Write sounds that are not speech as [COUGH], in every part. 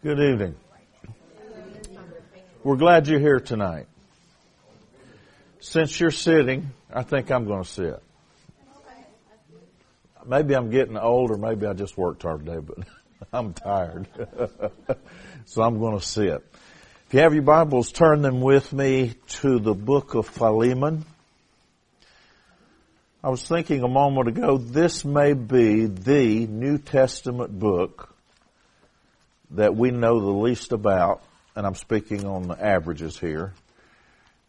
Good evening. We're glad you're here tonight. Since you're sitting, I think I'm going to sit. Maybe I'm getting old or maybe I just worked hard today, but [LAUGHS] I'm tired. [LAUGHS] so I'm going to sit. If you have your Bibles, turn them with me to the book of Philemon. I was thinking a moment ago, this may be the New Testament book that we know the least about, and I'm speaking on the averages here.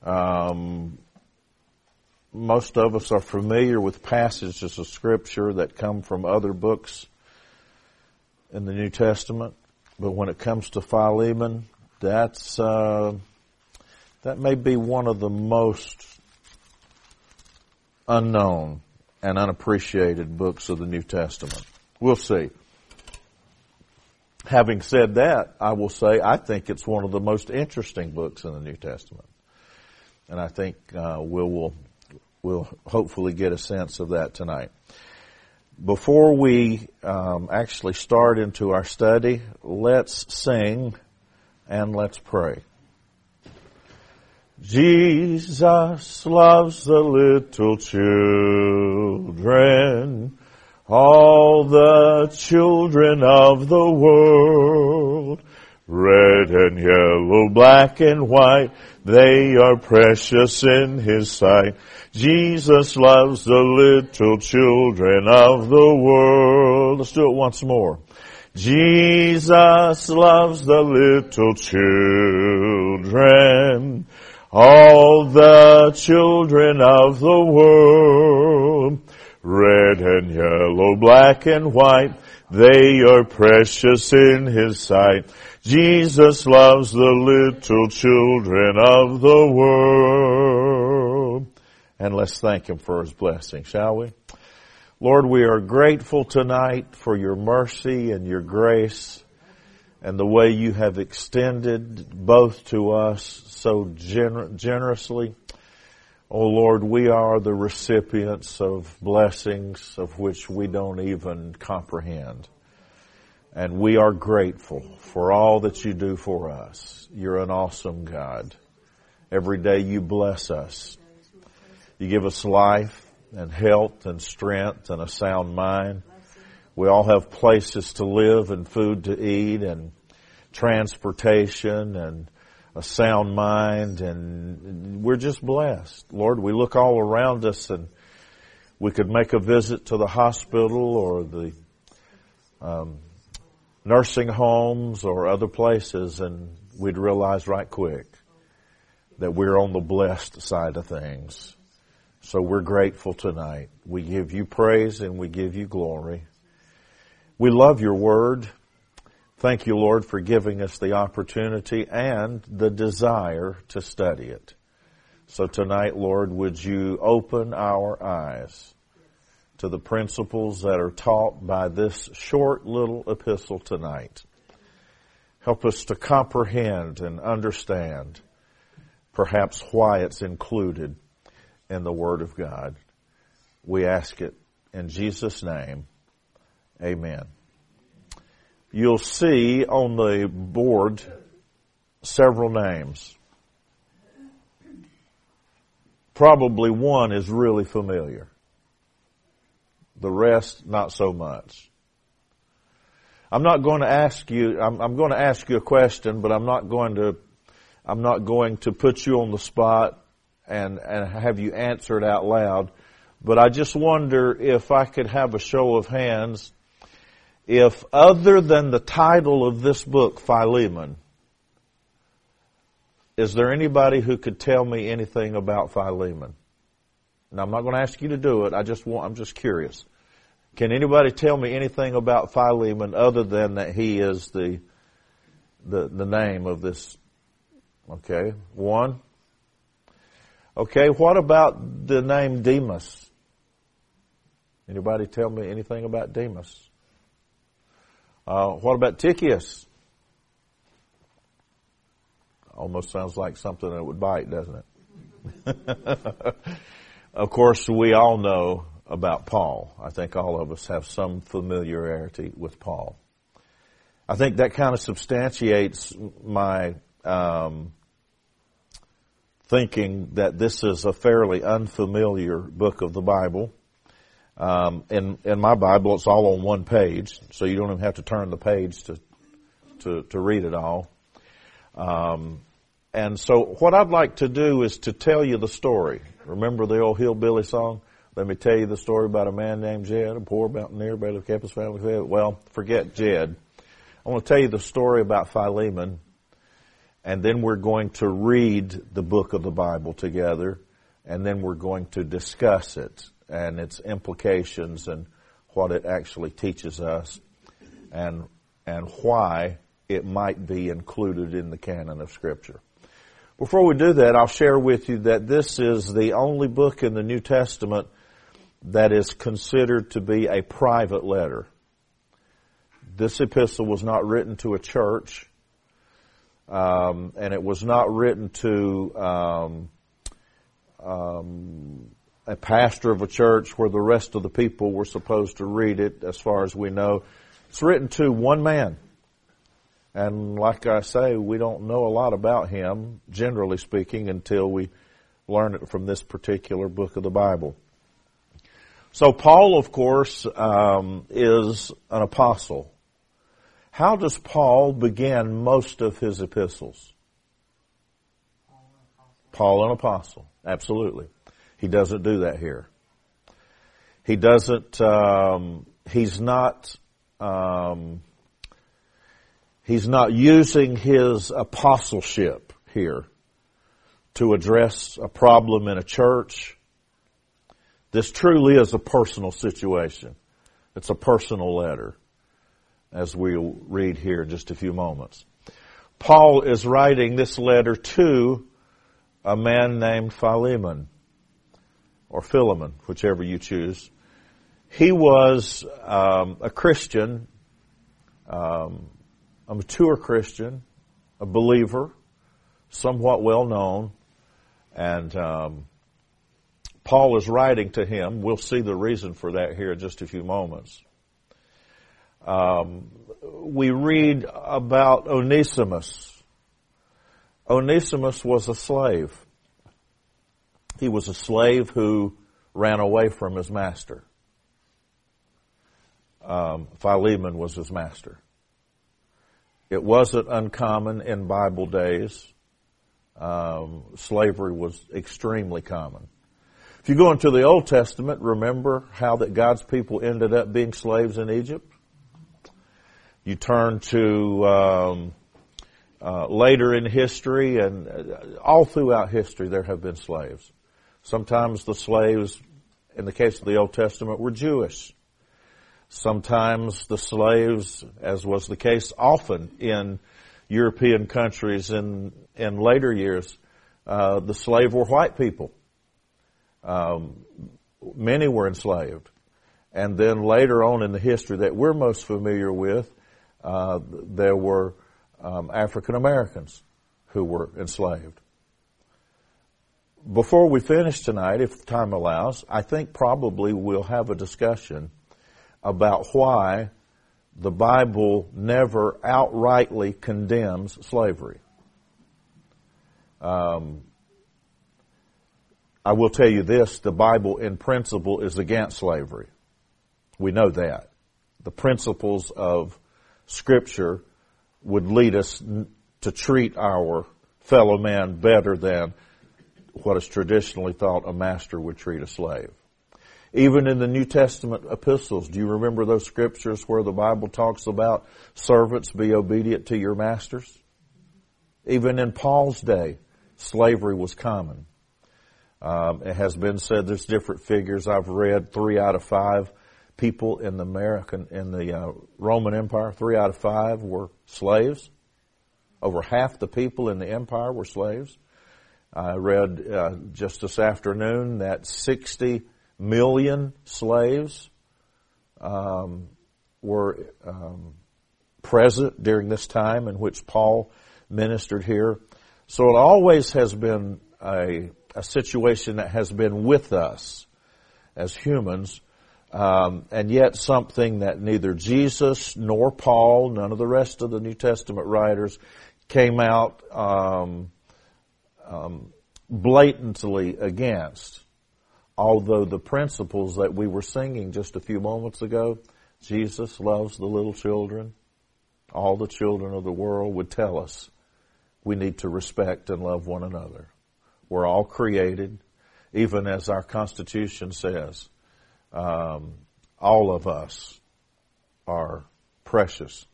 Um, most of us are familiar with passages of scripture that come from other books in the New Testament, but when it comes to Philemon, that's uh, that may be one of the most unknown and unappreciated books of the New Testament. We'll see. Having said that, I will say I think it's one of the most interesting books in the New Testament. And I think uh, we'll, we'll, we'll hopefully get a sense of that tonight. Before we um, actually start into our study, let's sing and let's pray. Jesus loves the little children all the children of the world, red and yellow, black and white, they are precious in His sight. Jesus loves the little children of the world. Let's do it once more. Jesus loves the little children, all the children of the world red and yellow, black and white. They are precious in His sight. Jesus loves the little children of the world. And let's thank Him for His blessing, shall we? Lord, we are grateful tonight for your mercy and your grace and the way you have extended both to us so gener- generously Oh Lord, we are the recipients of blessings of which we don't even comprehend. And we are grateful for all that you do for us. You're an awesome God. Every day you bless us. You give us life and health and strength and a sound mind. We all have places to live and food to eat and transportation and a sound mind and we're just blessed. Lord, we look all around us and we could make a visit to the hospital or the um, nursing homes or other places and we'd realize right quick that we're on the blessed side of things. So we're grateful tonight. We give you praise and we give you glory. We love your word. Thank you, Lord, for giving us the opportunity and the desire to study it. So tonight, Lord, would you open our eyes to the principles that are taught by this short little epistle tonight. Help us to comprehend and understand perhaps why it's included in the Word of God. We ask it in Jesus' name. Amen you'll see on the board several names. Probably one is really familiar. The rest, not so much. I'm not going to ask you, I'm, I'm going to ask you a question, but I'm not going to, I'm not going to put you on the spot and, and have you answer it out loud. But I just wonder if I could have a show of hands if other than the title of this book, Philemon, is there anybody who could tell me anything about Philemon? Now I'm not going to ask you to do it. I just want, I'm just curious. Can anybody tell me anything about Philemon other than that he is the, the, the name of this? Okay. One. Okay. What about the name Demas? Anybody tell me anything about Demas? Uh, what about Tychicus? Almost sounds like something that would bite, doesn't it? [LAUGHS] of course, we all know about Paul. I think all of us have some familiarity with Paul. I think that kind of substantiates my um, thinking that this is a fairly unfamiliar book of the Bible. Um, in in my Bible, it's all on one page, so you don't even have to turn the page to to, to read it all. Um, and so, what I'd like to do is to tell you the story. Remember the old hillbilly song? Let me tell you the story about a man named Jed, a poor mountaineer, but who kept his family fed. Well, forget Jed. I want to tell you the story about Philemon and then we're going to read the book of the Bible together, and then we're going to discuss it and its implications and what it actually teaches us and and why it might be included in the canon of scripture. Before we do that, I'll share with you that this is the only book in the New Testament that is considered to be a private letter. This epistle was not written to a church. Um, and it was not written to um, um, a pastor of a church where the rest of the people were supposed to read it, as far as we know. It's written to one man. And like I say, we don't know a lot about him, generally speaking, until we learn it from this particular book of the Bible. So Paul, of course, um, is an apostle. How does Paul begin most of his epistles? Paul an apostle. Absolutely. He doesn't do that here. He doesn't, um, he's not, um, he's not using his apostleship here to address a problem in a church. This truly is a personal situation. It's a personal letter as we'll read here in just a few moments. Paul is writing this letter to a man named Philemon, or Philemon, whichever you choose. He was um, a Christian, um, a mature Christian, a believer, somewhat well known, and um, Paul is writing to him. We'll see the reason for that here in just a few moments. Um, we read about Onesimus. Onesimus was a slave. He was a slave who ran away from his master. Um, Philemon was his master. It wasn't uncommon in Bible days. Um, slavery was extremely common. If you go into the Old Testament, remember how that God's people ended up being slaves in Egypt? You turn to um, uh, later in history, and uh, all throughout history, there have been slaves. Sometimes the slaves, in the case of the Old Testament, were Jewish. Sometimes the slaves, as was the case often in European countries in in later years, uh, the slave were white people. Um, many were enslaved, and then later on in the history that we're most familiar with, uh, there were um, African Americans who were enslaved. Before we finish tonight, if time allows, I think probably we'll have a discussion about why the Bible never outrightly condemns slavery. Um, I will tell you this, the Bible in principle is against slavery. We know that. The principles of Scripture would lead us to treat our fellow man better than what is traditionally thought a master would treat a slave. Even in the New Testament epistles, do you remember those scriptures where the Bible talks about servants be obedient to your masters? Even in Paul's day, slavery was common. Um, it has been said there's different figures. I've read three out of five people in the American, in the uh, Roman Empire, three out of five were slaves. Over half the people in the empire were slaves. I read uh, just this afternoon that 60 million slaves um, were um, present during this time in which Paul ministered here. So it always has been a, a situation that has been with us as humans Um, and yet something that neither Jesus nor Paul, none of the rest of the New Testament writers, came out um, blatantly against. Although the principles that we were singing just a few moments ago, Jesus loves the little children, all the children of the world would tell us we need to respect and love one another. We're all created, even as our Constitution says um, all of us are precious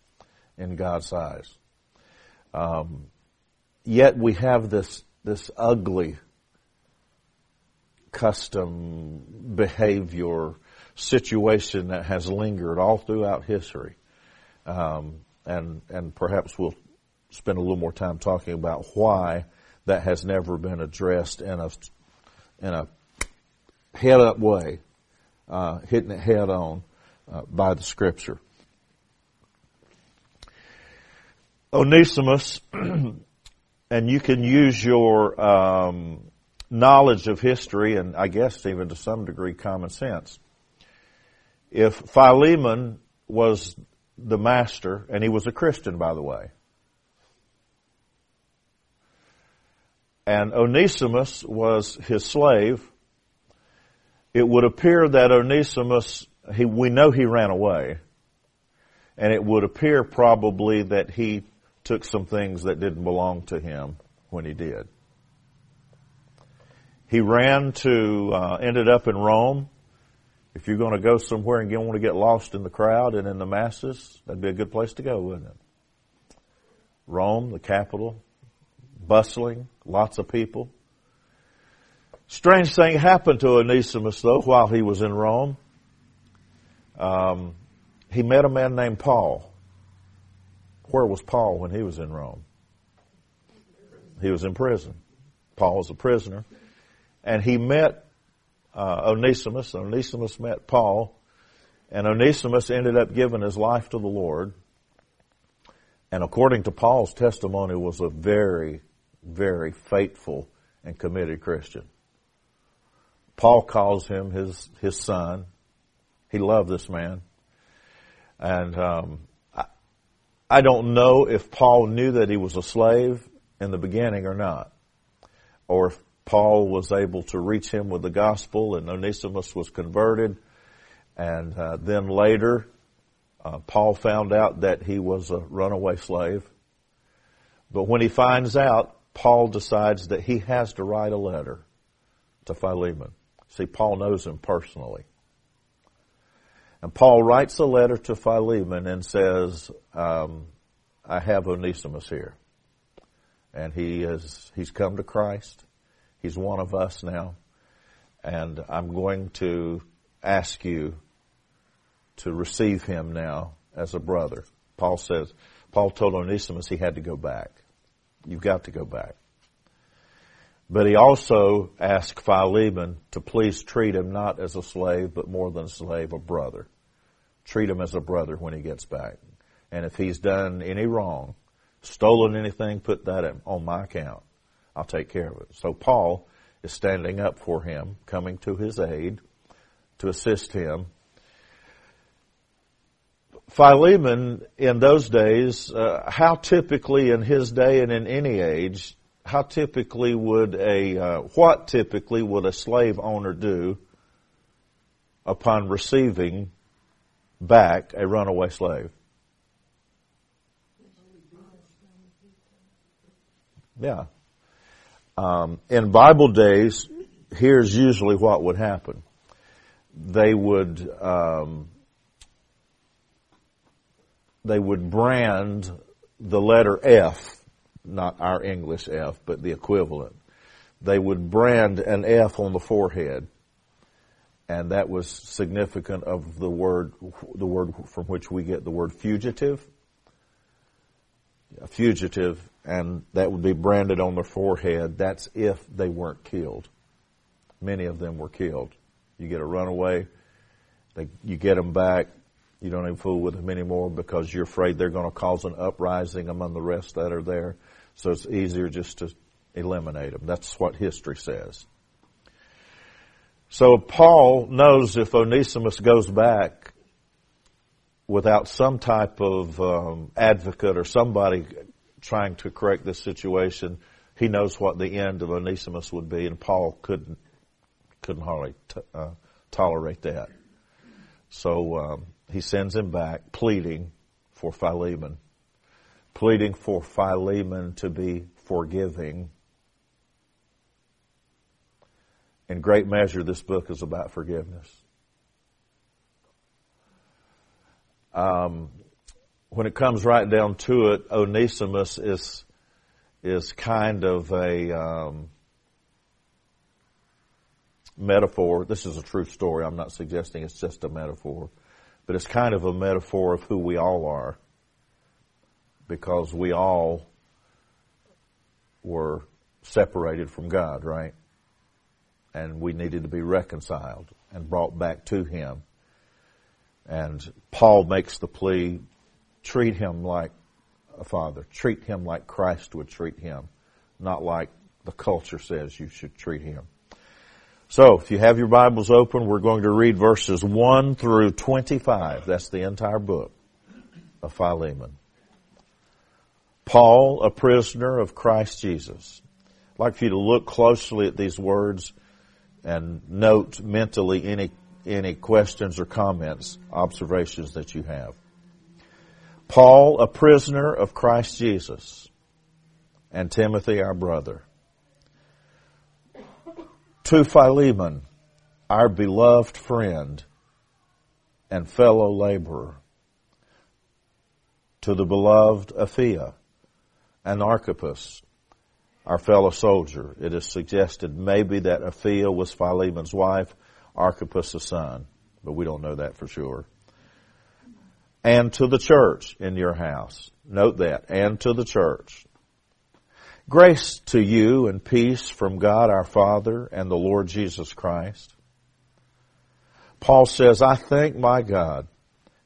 in God's eyes. Um, yet we have this this ugly custom behavior situation that has lingered all throughout history, um, and and perhaps we'll spend a little more time talking about why that has never been addressed in a in a head up way uh, hitting it head on uh, by the scripture. [CLEARS THROAT] Onesimus, [CLEARS THROAT] and you can use your um, knowledge of history and I guess even to some degree common sense. If Philemon was the master, and he was a Christian by the way, and Onesimus was his slave, it would appear that Onesimus, he, we know he ran away, and it would appear probably that he took some things that didn't belong to him when he did. He ran to, uh, ended up in Rome. If you're going to go somewhere and you want to get lost in the crowd and in the masses, that'd be a good place to go, wouldn't it? Rome, the capital, bustling, lots of people. Strange thing happened to Onesimus though while he was in Rome. Um, he met a man named Paul. Where was Paul when he was in Rome? He was in prison. Paul was a prisoner. And he met uh, Onesimus. Onesimus met Paul. And Onesimus ended up giving his life to the Lord. And according to Paul's testimony, was a very, very faithful and committed Christian. Paul calls him his his son. He loved this man, and um, I don't know if Paul knew that he was a slave in the beginning or not, or if Paul was able to reach him with the gospel, and Onesimus was converted, and uh, then later uh, Paul found out that he was a runaway slave. But when he finds out, Paul decides that he has to write a letter to Philemon. See, Paul knows him personally. And Paul writes a letter to Philemon and says, um, I have Onesimus here. And he is, he's come to Christ. He's one of us now. And I'm going to ask you to receive him now as a brother. Paul says, Paul told Onesimus he had to go back. You've got to go back. But he also asked Philemon to please treat him not as a slave, but more than a slave, a brother. Treat him as a brother when he gets back. And if he's done any wrong, stolen anything, put that on my account. I'll take care of it. So Paul is standing up for him, coming to his aid to assist him. Philemon in those days, uh, how typically in his day and in any age how typically would a uh, what typically would a slave owner do upon receiving back a runaway slave? Yeah. Um, in Bible days, here's usually what would happen. They would um, they would brand the letter F not our English F, but the equivalent. They would brand an F on the forehead, and that was significant of the word, the word from which we get the word fugitive. A fugitive, and that would be branded on their forehead. That's if they weren't killed. Many of them were killed. You get a runaway, they, you get them back, you don't even fool with them anymore because you're afraid they're going to cause an uprising among the rest that are there. So it's easier just to eliminate them. That's what history says. So Paul knows if Onesimus goes back without some type of um, advocate or somebody trying to correct this situation, he knows what the end of Onesimus would be, and Paul couldn't couldn't hardly t- uh, tolerate that. So um, he sends him back, pleading for Philemon, pleading for Philemon to be forgiving. In great measure, this book is about forgiveness. Um, when it comes right down to it, Onesimus is is kind of a um, metaphor. This is a true story. I'm not suggesting it's just a metaphor, but it's kind of a metaphor of who we all are, because we all were separated from God, right? And we needed to be reconciled and brought back to Him. And Paul makes the plea, treat him like a father. Treat him like Christ would treat him, not like the culture says you should treat him. So, if you have your Bibles open, we're going to read verses 1 through 25. That's the entire book of Philemon. Paul, a prisoner of Christ Jesus. I'd like for you to look closely at these words and note mentally any, any questions or comments, observations that you have. Paul, a prisoner of Christ Jesus, and Timothy, our brother. To Philemon, our beloved friend and fellow laborer. To the beloved Apphia and Archippus, our fellow soldier. It is suggested maybe that Apphia was Philemon's wife, Archippus' son, but we don't know that for sure and to the church in your house. Note that, and to the church. Grace to you and peace from God our Father and the Lord Jesus Christ. Paul says, I thank my God,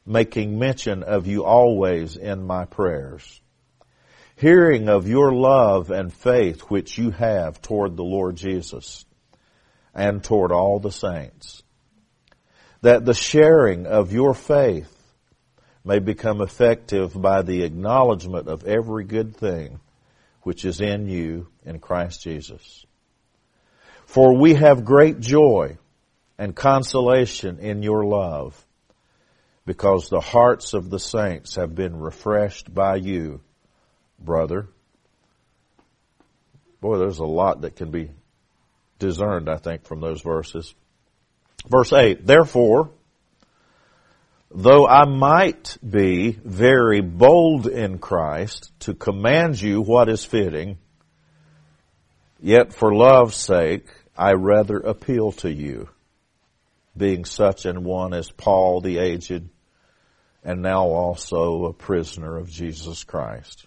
making mention of you always in my prayers, hearing of your love and faith which you have toward the Lord Jesus and toward all the saints, that the sharing of your faith may become effective by the acknowledgement of every good thing which is in you in Christ Jesus. For we have great joy and consolation in your love because the hearts of the saints have been refreshed by you, brother. Boy, there's a lot that can be discerned, I think, from those verses. Verse 8, Therefore, though I might be very bold in Christ to command you what is fitting, yet for love's sake I rather appeal to you, being such an one as Paul the aged, and now also a prisoner of Jesus Christ.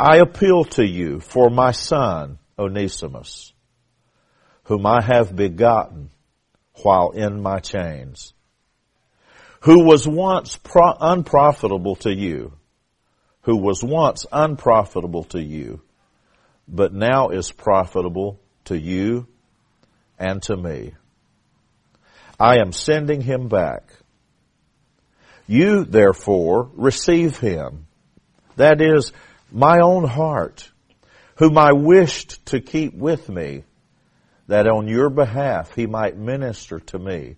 I appeal to you for my son, Onesimus, whom I have begotten while in my chains who was once pro- unprofitable to you, who was once unprofitable to you, but now is profitable to you and to me. I am sending him back. You therefore receive him. That is my own heart, whom I wished to keep with me, that on your behalf he might minister to me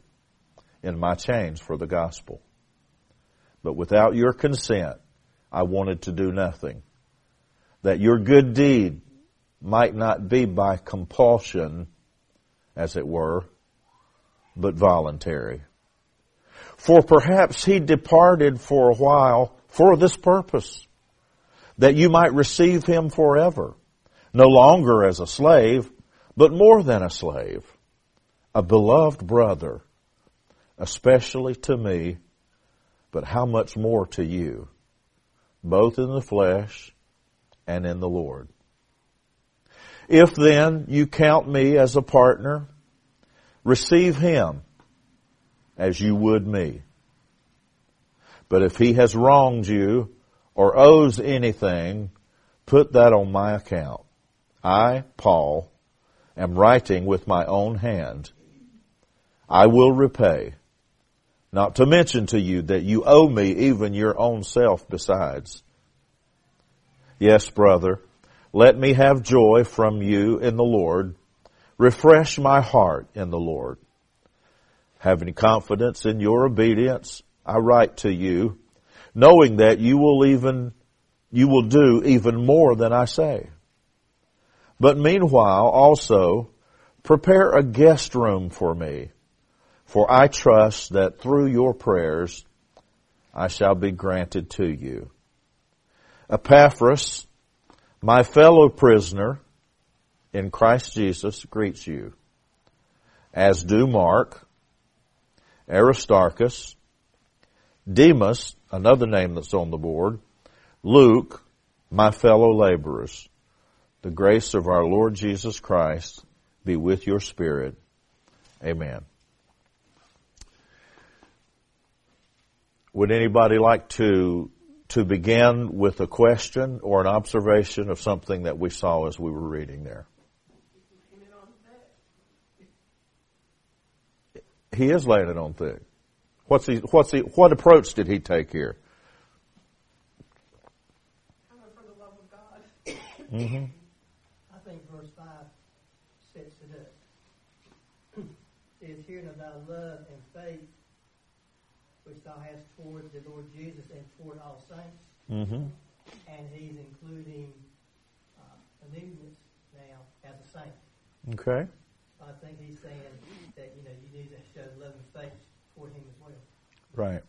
in my chains for the gospel. But without your consent, I wanted to do nothing. That your good deed might not be by compulsion, as it were, but voluntary. For perhaps he departed for a while for this purpose, that you might receive him forever, no longer as a slave, but more than a slave, a beloved brother, especially to me, but how much more to you, both in the flesh and in the Lord. If then you count me as a partner, receive him as you would me. But if he has wronged you or owes anything, put that on my account. I, Paul, am writing with my own hand I will repay. Not to mention to you that you owe me even your own self besides. Yes, brother, let me have joy from you in the Lord. Refresh my heart in the Lord. Having confidence in your obedience, I write to you, knowing that you will even, you will do even more than I say. But meanwhile, also, prepare a guest room for me, for I trust that through your prayers, I shall be granted to you. Epaphras, my fellow prisoner in Christ Jesus greets you, as do Mark, Aristarchus, Demas, another name that's on the board, Luke, my fellow laborers. The grace of our Lord Jesus Christ be with your spirit. Amen. Would anybody like to to begin with a question or an observation of something that we saw as we were reading there? He is laying it on thick. What's he, what's he, what approach did he take here? Mm-hmm. I think verse 5 sets it up. it is hearing of thy love and faith which thou hast toward the Lord Jesus and toward all saints. Mm-hmm. And he's including uh, Anubis now as a saint. Okay. I think he's saying that you know you need to show love and faith toward him as well. Right.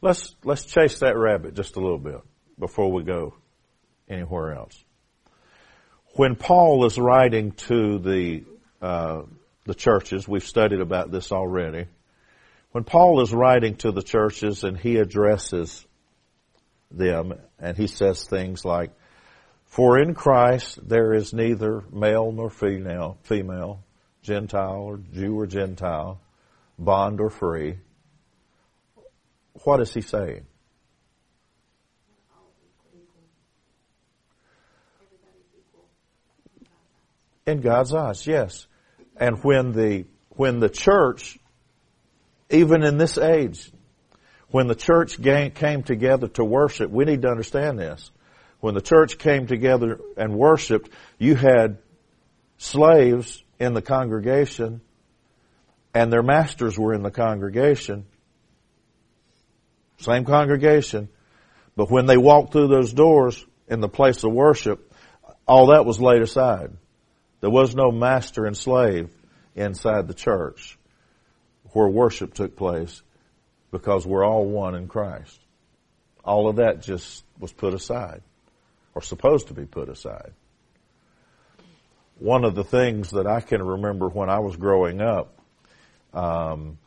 Let's let's chase that rabbit just a little bit before we go anywhere else. When Paul is writing to the uh, the churches, we've studied about this already. When Paul is writing to the churches and he addresses them and he says things like, for in Christ there is neither male nor female, female, Gentile or Jew or Gentile, bond or free. What is he saying? In God's eyes, yes. And when the, when the church, even in this age, when the church came together to worship, we need to understand this when the church came together and worshiped, you had slaves in the congregation and their masters were in the congregation. Same congregation. But when they walked through those doors in the place of worship, all that was laid aside. There was no master and slave inside the church where worship took place because we're all one in Christ. All of that just was put aside or supposed to be put aside. One of the things that I can remember when I was growing up, um,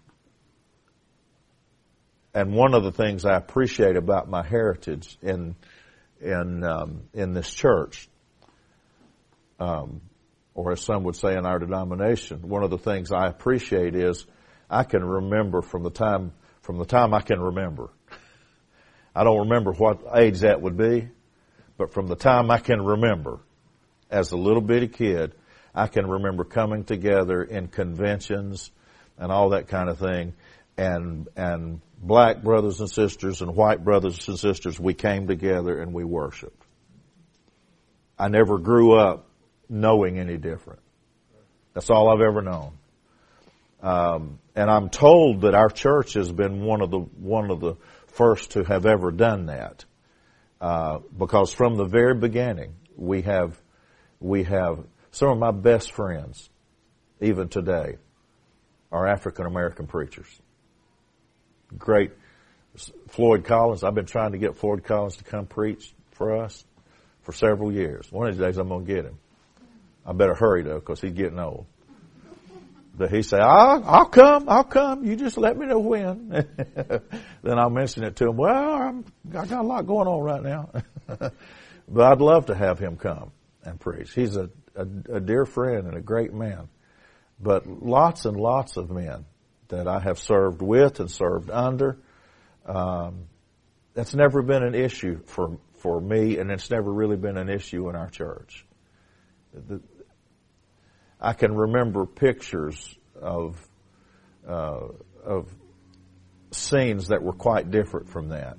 and one of the things I appreciate about my heritage in in um, in this church, um, or as some would say in our denomination, one of the things I appreciate is I can remember from the time from the time I can remember. I don't remember what age that would be, but from the time I can remember, as a little bitty kid, I can remember coming together in conventions and all that kind of thing. And, and black brothers and sisters and white brothers and sisters, we came together and we worshiped. I never grew up knowing any different. That's all I've ever known. Um, and I'm told that our church has been one of the one of the first to have ever done that. Uh, because from the very beginning, we have, we have some of my best friends, even today, are African American preachers. Great. Floyd Collins, I've been trying to get Floyd Collins to come preach for us for several years. One of these days I'm going to get him. I better hurry though, because he's getting old. But he say, I'll, I'll come, I'll come. You just let me know when. [LAUGHS] then I'll mention it to him. Well, I'm, I got a lot going on right now. [LAUGHS] but I'd love to have him come and preach. He's a, a, a dear friend and a great man. But lots and lots of men that I have served with and served under, um, that's never been an issue for, for me and it's never really been an issue in our church. The, I can remember pictures of uh, of scenes that were quite different from that.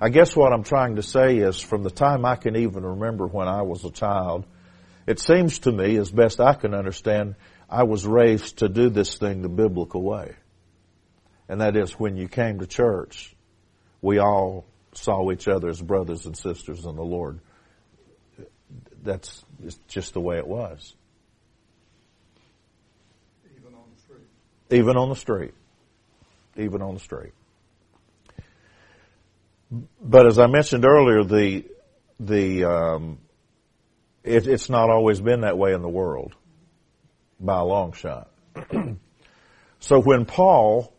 I guess what I'm trying to say is from the time I can even remember when I was a child, it seems to me, as best I can understand, I was raised to do this thing the biblical way. And that is when you came to church, we all saw each other as brothers and sisters in the Lord. That's just the way it was. Even on the street. Even on the street. Even on the street. But as I mentioned earlier, the the um, it, it's not always been that way in the world, by a long shot. [CLEARS THROAT] so when Paul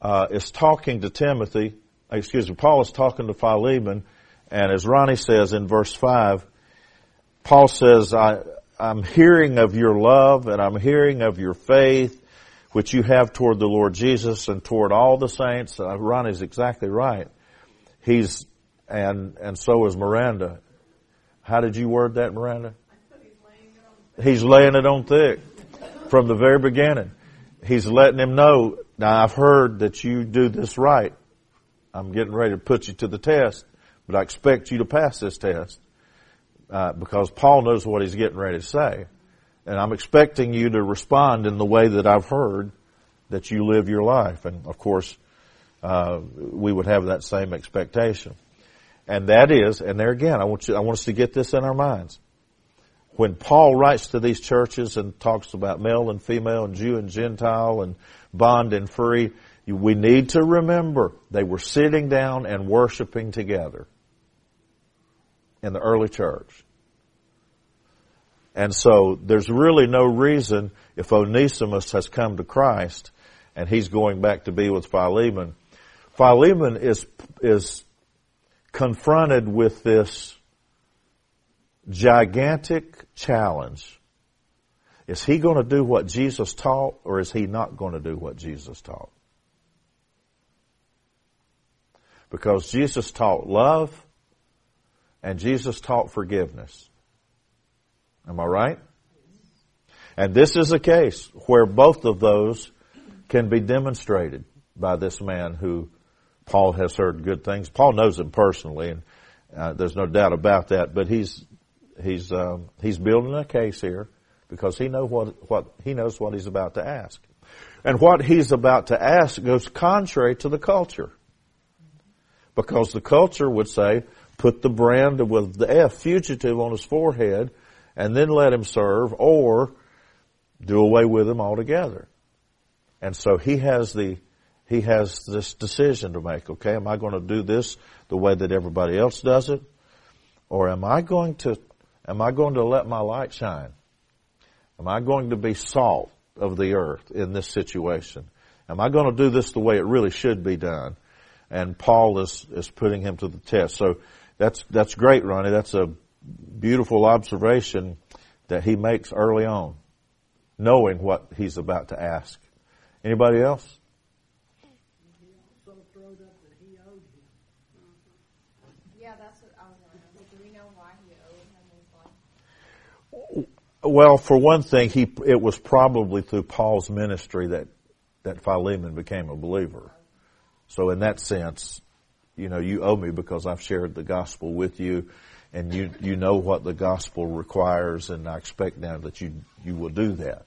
uh, is talking to Timothy, excuse me, Paul is talking to Philemon, and as Ronnie says in verse five, Paul says, I, I'm hearing of your love and I'm hearing of your faith, which you have toward the Lord Jesus and toward all the saints. Uh, Ronnie's exactly right. He's, and, and so is Miranda. How did you word that, Miranda? He's laying it on thick from the very beginning. He's letting him know, now I've heard that you do this right. I'm getting ready to put you to the test, but I expect you to pass this test. Uh, because Paul knows what he's getting ready to say. And I'm expecting you to respond in the way that I've heard that you live your life. And of course, uh, we would have that same expectation. And that is, and there again, I want you, I want us to get this in our minds. When Paul writes to these churches and talks about male and female and Jew and Gentile and bond and free, we need to remember they were sitting down and worshiping together in the early church. And so there's really no reason if Onesimus has come to Christ and he's going back to be with Philemon. Philemon is, is confronted with this gigantic challenge. Is he going to do what Jesus taught or is he not going to do what Jesus taught? Because Jesus taught love and Jesus taught forgiveness. Am I right? And this is a case where both of those can be demonstrated by this man who Paul has heard good things. Paul knows him personally, and uh, there's no doubt about that. But he's he's um, he's building a case here because he know what what he knows what he's about to ask, and what he's about to ask goes contrary to the culture, because the culture would say, put the brand with the F fugitive on his forehead, and then let him serve, or do away with him altogether. And so he has the he has this decision to make. Okay, am I going to do this the way that everybody else does it, or am I going to am I going to let my light shine? Am I going to be salt of the earth in this situation? Am I going to do this the way it really should be done? And Paul is is putting him to the test. So that's that's great, Ronnie. That's a beautiful observation that he makes early on, knowing what he's about to ask. Anybody else? Well, for one thing, he it was probably through Paul's ministry that that Philemon became a believer. So in that sense, you know, you owe me because I've shared the gospel with you, and you you know what the gospel requires, and I expect now that you you will do that.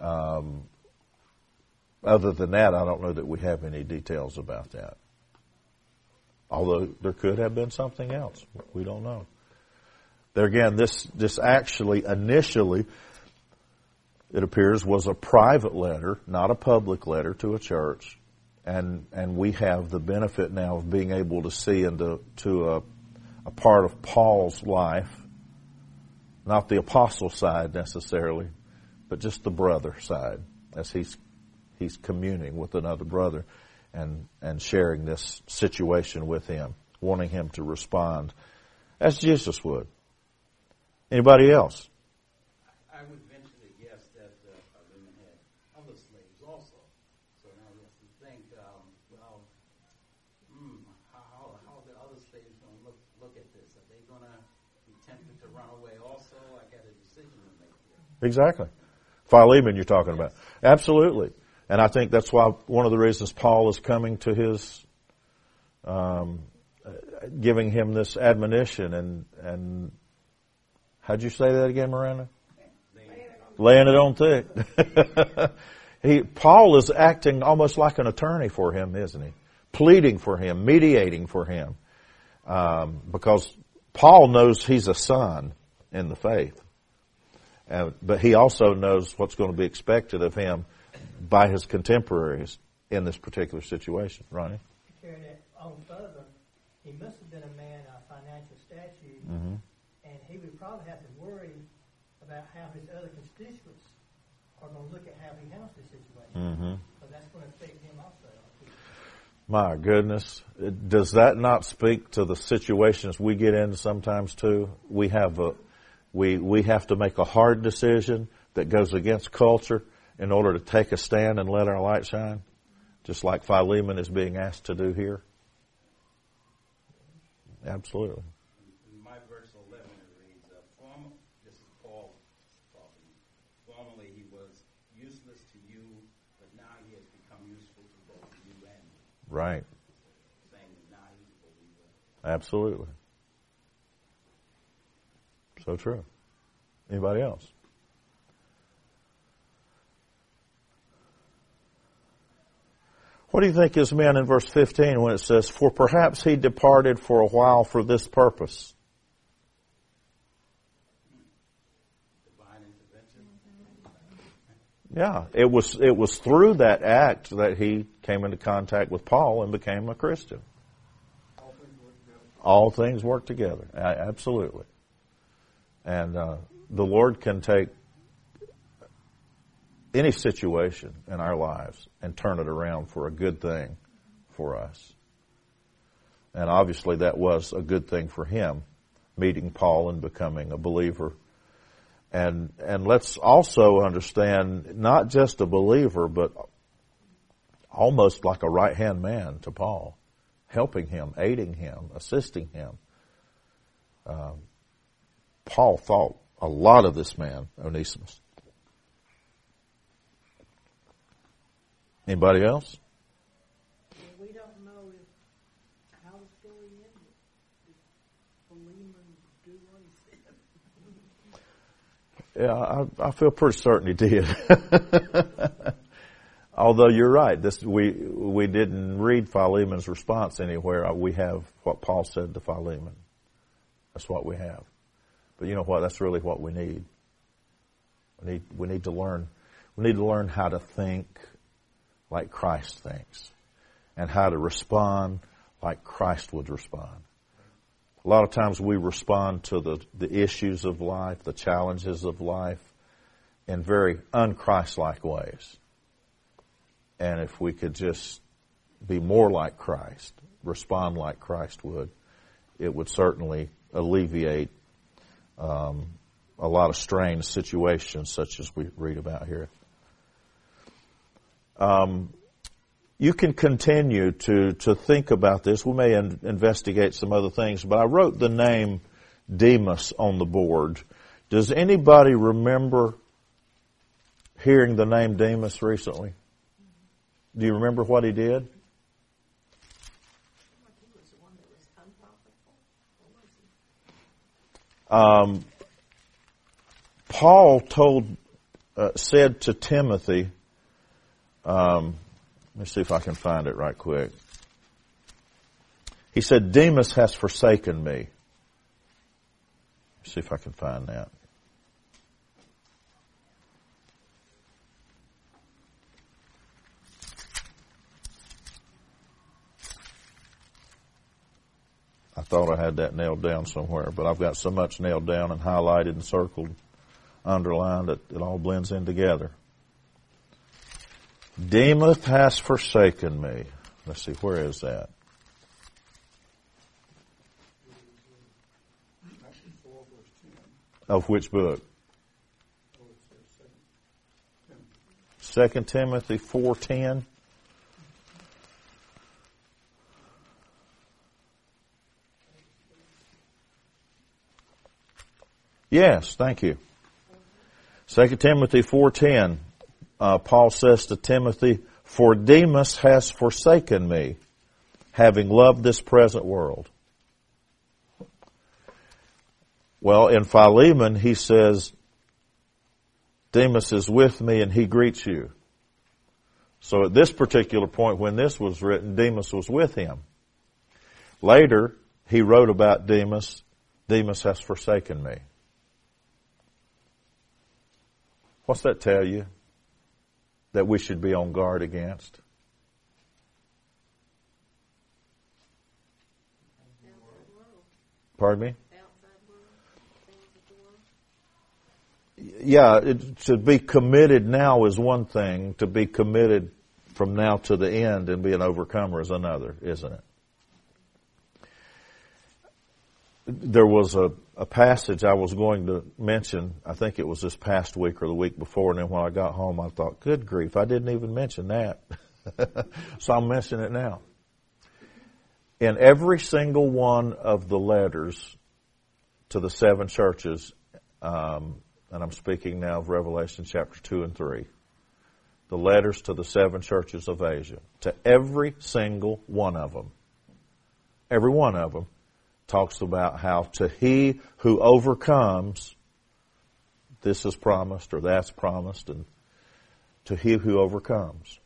Um, other than that, I don't know that we have any details about that. Although there could have been something else, we don't know. There again, this, this actually initially, it appears, was a private letter, not a public letter to a church. And, and we have the benefit now of being able to see into to a, a part of Paul's life, not the apostle side necessarily, but just the brother side as he's, he's communing with another brother and, and sharing this situation with him, wanting him to respond as Jesus would. Anybody else? I would venture to guess that uh, women had other slaves also. So now you have to think, um, well, hmm, how, how are the other slaves going to look, look at this? Are they going to be tempted to run away also? I got a decision to make here. Exactly. Philemon you're talking about. Absolutely. And I think that's why one of the reasons Paul is coming to his, um, giving him this admonition and, and how'd you say that again, Miranda? Laying it on thick. [LAUGHS] he, Paul is acting almost like an attorney for him, isn't he? Pleading for him, mediating for him. Um, because Paul knows he's a son in the faith. Uh, but he also knows what's going to be expected of him by his contemporaries in this particular situation. Ronnie? Carry that on further, he must have been a man of financial stature, Mm-hmm. and he would probably have to worry about how his other constituents are going to look at how he handles the situation. Mm-hmm. So that's going to affect him also. My goodness. Does that not speak to the situations we get in sometimes too? We have a, we, we have to make a hard decision that goes against culture in order to take a stand and let our light shine. Just like Philemon is being asked to do here. Absolutely. In my verse 11, it reads, uh, form, this is Paul talking. Formerly he was useless to you, but now he has become useful to both you and me. Right. Saying that now he's a believer. Absolutely. So true. Anybody else? What do you think is meant in verse 15 when it says, For perhaps he departed for a while for this purpose? Yeah, it was, it was through that act that he came into contact with Paul and became a Christian. All things work together. A- Absolutely. And uh, the Lord can take any situation in our lives and turn it around for a good thing for us. And obviously that was a good thing for him, meeting Paul and becoming a believer. And, and let's also understand not just a believer, but almost like a right hand man to Paul, helping him, aiding him, assisting him. Um, Paul thought a lot of this man, Onesimus. Anybody else? Well, we don't know if how the story ended. Did Philemon do what he said? Yeah, I, I feel pretty certain he did. [LAUGHS] Although you're right, this we we didn't read Philemon's response anywhere. Uh, we have what Paul said to Philemon. That's what we have. But you know what? That's really what we need. We need we need to learn. We need to learn how to think like Christ thinks, and how to respond like Christ would respond. A lot of times we respond to the, the issues of life, the challenges of life, in very unchristlike ways. And if we could just be more like Christ, respond like Christ would, it would certainly alleviate um, a lot of strained situations such as we read about here. Um, you can continue to, to think about this. We may in, investigate some other things, but I wrote the name Demas on the board. Does anybody remember hearing the name Demas recently? Do you remember what he did? Um, Paul told, uh, said to Timothy, um, let me see if I can find it right quick. He said, Demas has forsaken me. Let's see if I can find that. I thought I had that nailed down somewhere, but I've got so much nailed down and highlighted and circled, underlined that it all blends in together. Demas has forsaken me. Let's see, where is that? Of which book? Second Timothy four ten. Yes, thank you. Second Timothy four ten. Uh, Paul says to Timothy, For Demas has forsaken me, having loved this present world. Well, in Philemon, he says, Demas is with me and he greets you. So at this particular point, when this was written, Demas was with him. Later, he wrote about Demas, Demas has forsaken me. What's that tell you? That we should be on guard against? Pardon me? Yeah, it, to be committed now is one thing. To be committed from now to the end and be an overcomer is another, isn't it? There was a, a passage I was going to mention. I think it was this past week or the week before. And then when I got home, I thought, good grief, I didn't even mention that. [LAUGHS] so I'm mentioning it now. In every single one of the letters to the seven churches, um, and I'm speaking now of Revelation chapter 2 and 3, the letters to the seven churches of Asia, to every single one of them, every one of them talks about how to he who overcomes, this is promised or that's promised, and to he who overcomes.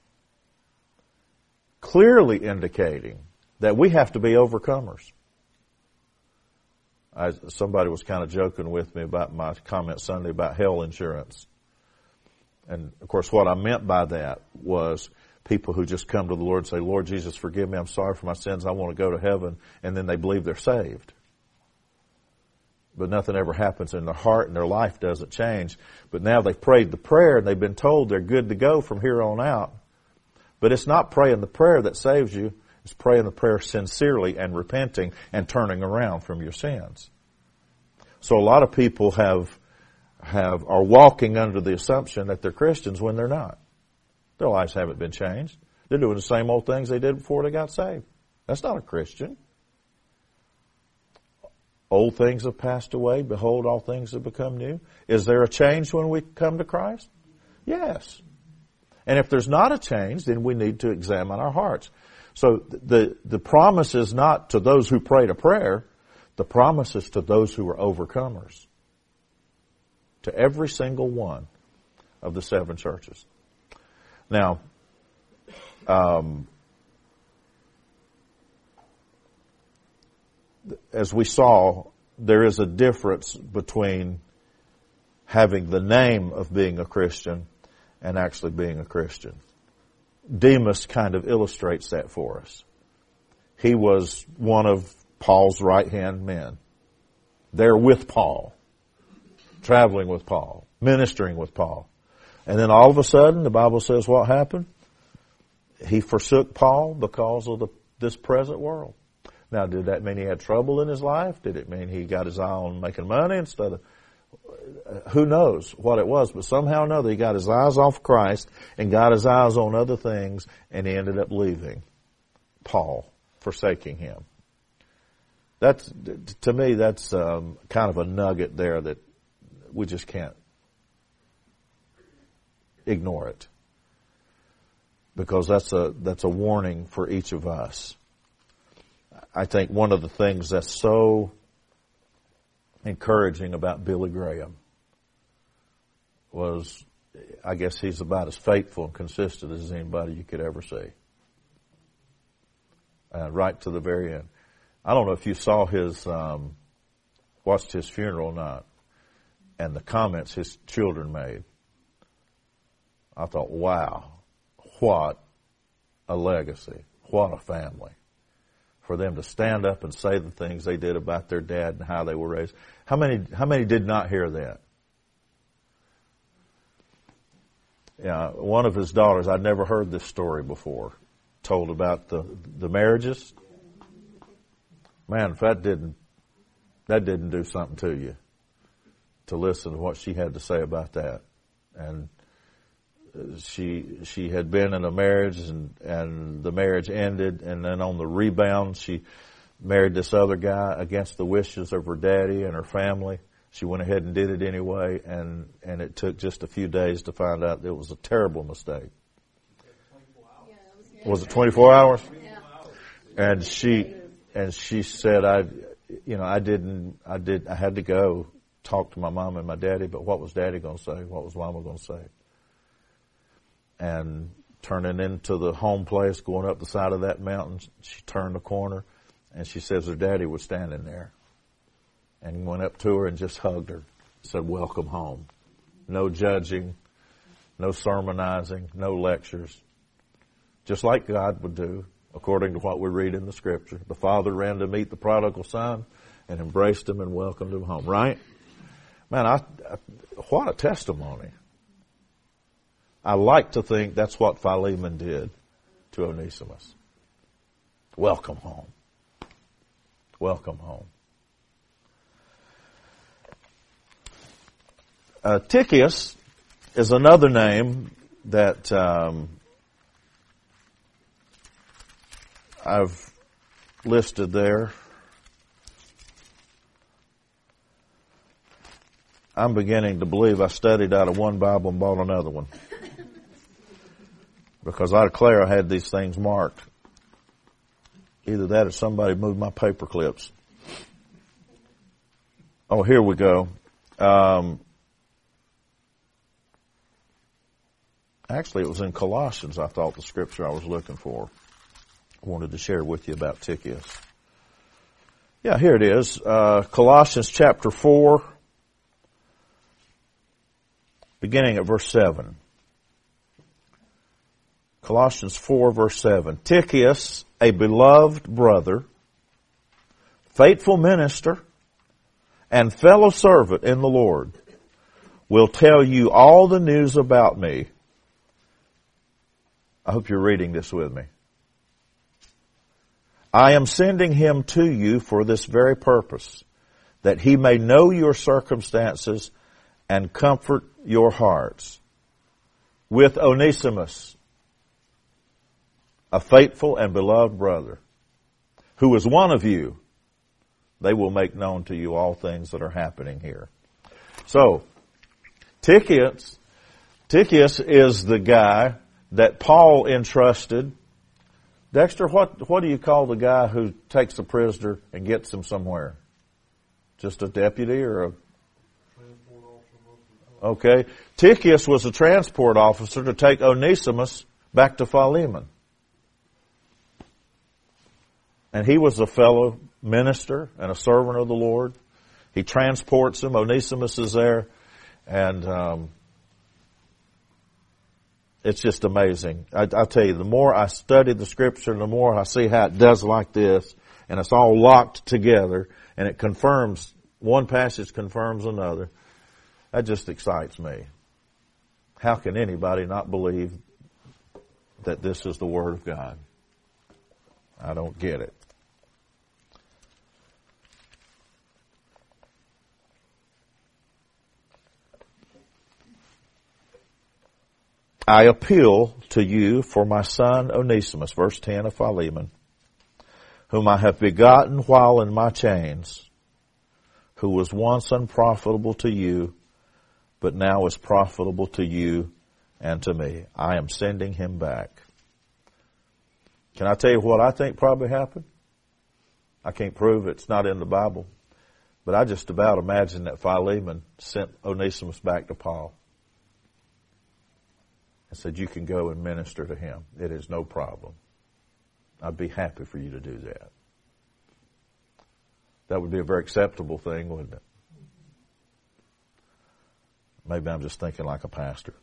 Clearly indicating that we have to be overcomers. I, somebody was kind of joking with me about my comment Sunday about hell insurance. And of course, what I meant by that was people who just come to the Lord and say, Lord Jesus, forgive me. I'm sorry for my sins. I want to go to heaven. And then they believe they're saved. But nothing ever happens in their heart and their life doesn't change. But now they've prayed the prayer and they've been told they're good to go from here on out. But it's not praying the prayer that saves you. It's praying the prayer sincerely and repenting and turning around from your sins. So a lot of people have, have, are walking under the assumption that they're Christians when they're not. Their lives haven't been changed. They're doing the same old things they did before they got saved. That's not a Christian. Old things have passed away. Behold, all things have become new. Is there a change when we come to Christ? Yes. And if there's not a change, then we need to examine our hearts. So the, the promise is not to those who prayed a prayer. The promise is to those who are overcomers. To every single one of the seven churches. Now, um, as we saw, there is a difference between having the name of being a Christian and actually being a Christian. Demas kind of illustrates that for us. He was one of Paul's right hand men. There with Paul, traveling with Paul, ministering with Paul. And then all of a sudden, the Bible says what happened? He forsook Paul because of the, this present world. Now, did that mean he had trouble in his life? Did it mean he got his eye on making money instead of who knows what it was, but somehow or another he got his eyes off Christ and got his eyes on other things and he ended up leaving Paul, forsaking him. That's, to me, that's um, kind of a nugget there that we just can't ignore it. Because that's a, that's a warning for each of us. I think one of the things that's so encouraging about Billy Graham was, I guess he's about as faithful and consistent as anybody you could ever see. Uh, right to the very end. I don't know if you saw his, um, watched his funeral or not, and the comments his children made. I thought, wow, what a legacy. What a family. For them to stand up and say the things they did about their dad and how they were raised. How many, how many did not hear that? Yeah, one of his daughters, I'd never heard this story before, told about the, the marriages. Man, if that didn't, that didn't do something to you to listen to what she had to say about that. And she, she had been in a marriage and, and the marriage ended and then on the rebound she married this other guy against the wishes of her daddy and her family. She went ahead and did it anyway, and, and it took just a few days to find out it was a terrible mistake. Yeah, it was, Was it 24 hours? yeah. And she, and she said, I, you know, I didn't, I did, I had to go talk to my mom and my daddy, but what was daddy going to say? What was mama going to say? And turning into the home place, going up the side of that mountain, she turned the corner and she says her daddy was standing there and went up to her and just hugged her, said, welcome home. No judging, no sermonizing, no lectures. Just like God would do, according to what we read in the scripture. The father ran to meet the prodigal son and embraced him and welcomed him home, right? Man, I, I what a testimony. I like to think that's what Philemon did to Onesimus. Welcome home. Welcome home. Uh, Tychicus is another name that um, I've listed there. I'm beginning to believe I studied out of one Bible and bought another one. Because I declare I had these things marked. Either that or somebody moved my paper clips. Oh, here we go. Um, actually, it was in Colossians, I thought, the scripture I was looking for. I wanted to share with you about Tychicus. Yeah, here it is. Uh, Colossians chapter 4, beginning at verse 7. Colossians 4 verse 7. Tychicus, a beloved brother, faithful minister, and fellow servant in the Lord, will tell you all the news about me. I hope you're reading this with me. I am sending him to you for this very purpose, that he may know your circumstances and comfort your hearts. With Onesimus, a faithful and beloved brother, who is one of you, they will make known to you all things that are happening here. So, Tychicus, Tychicus is the guy that Paul entrusted. Dexter, what, what do you call the guy who takes a prisoner and gets him somewhere? Just a deputy or a Okay. Tychicus was a transport officer to take Onesimus back to Philemon. And he was a fellow minister and a servant of the Lord. He transports him. Onesimus is there. And um, it's just amazing. I, I tell you, the more I study the scripture, the more I see how it does like this, and it's all locked together, and it confirms, one passage confirms another. That just excites me. How can anybody not believe that this is the Word of God? I don't get it. I appeal to you for my son Onesimus, verse 10 of Philemon, whom I have begotten while in my chains, who was once unprofitable to you, but now is profitable to you and to me. I am sending him back. Can I tell you what I think probably happened? I can't prove it. It's not in the Bible. But I just about imagine that Philemon sent Onesimus back to Paul and said, You can go and minister to him. It is no problem. I'd be happy for you to do that. That would be a very acceptable thing, wouldn't it? Maybe I'm just thinking like a pastor.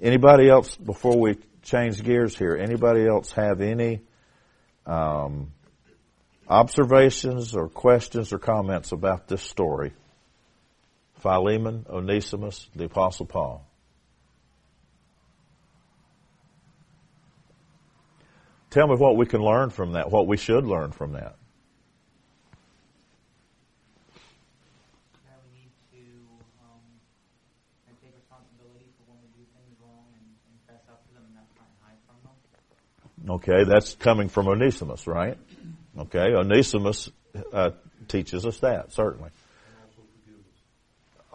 Anybody else, before we change gears here, anybody else have any um, observations or questions or comments about this story? Philemon, Onesimus, the Apostle Paul. Tell me what we can learn from that, what we should learn from that. that we need to um, and take responsibility for when we do things wrong and, and fess up to them and not try and hide from them. Okay, that's coming from Onesimus, right? Okay, Onesimus uh, teaches us that, certainly.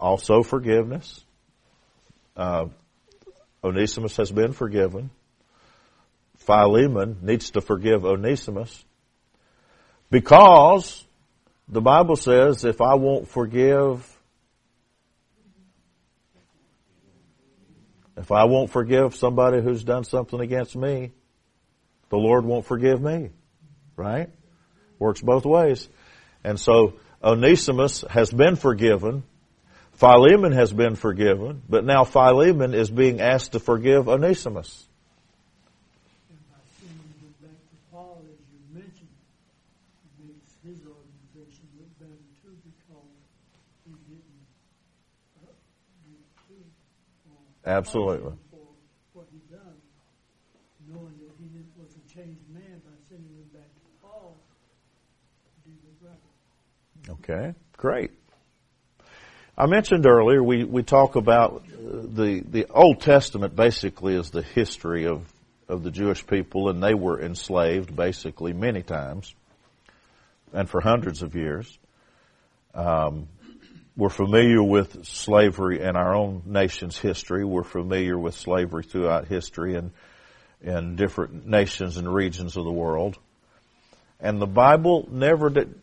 Also forgiveness. Uh, Onesimus has been forgiven. Philemon needs to forgive Onesimus because the Bible says if I won't forgive, if I won't forgive somebody who's done something against me, the Lord won't forgive me. Right? Works both ways. And so Onesimus has been forgiven. Philemon has been forgiven, but now Philemon is being asked to forgive Onesimus. Absolutely. Okay, great. I mentioned earlier we, we talk about uh, the the Old Testament basically is the history of of the Jewish people, and they were enslaved basically many times, and for hundreds of years. Um, we're familiar with slavery in our own nation's history. We're familiar with slavery throughout history and in different nations and regions of the world. And the Bible never did,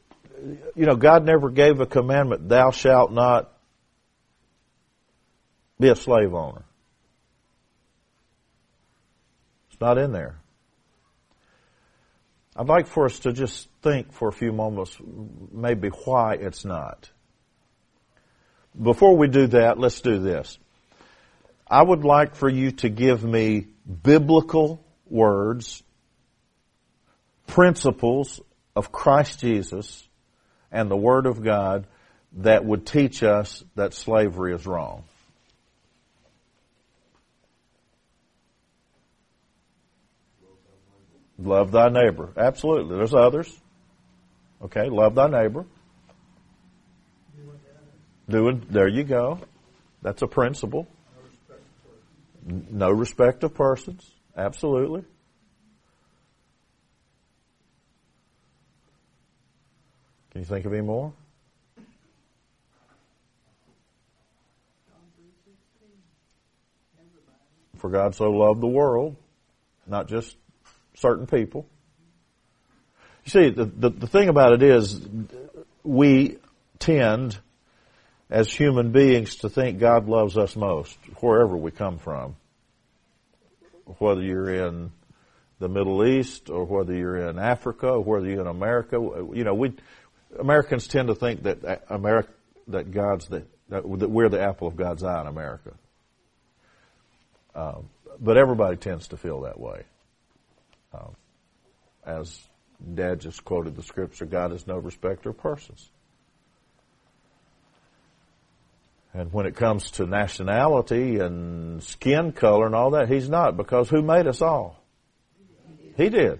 you know, God never gave a commandment, thou shalt not be a slave owner. It's not in there. I'd like for us to just think for a few moments maybe why it's not. Before we do that, let's do this. I would like for you to give me biblical words, principles of Christ Jesus and the Word of God that would teach us that slavery is wrong. Love thy neighbor. Absolutely. There's others. Okay, love thy neighbor. Doing, there you go. That's a principle. No respect of persons. Absolutely. Can you think of any more? For God so loved the world, not just certain people. You see, the, the, the thing about it is, we tend, as human beings, to think God loves us most, wherever we come from. Whether you're in the Middle East, or whether you're in Africa, or whether you're in America, you know, we, Americans tend to think that America, that God's the, that we're the apple of God's eye in America. Um, but everybody tends to feel that way. Um, as Dad just quoted the scripture, God is no respecter of persons. And when it comes to nationality and skin color and all that, He's not, because who made us all? He did.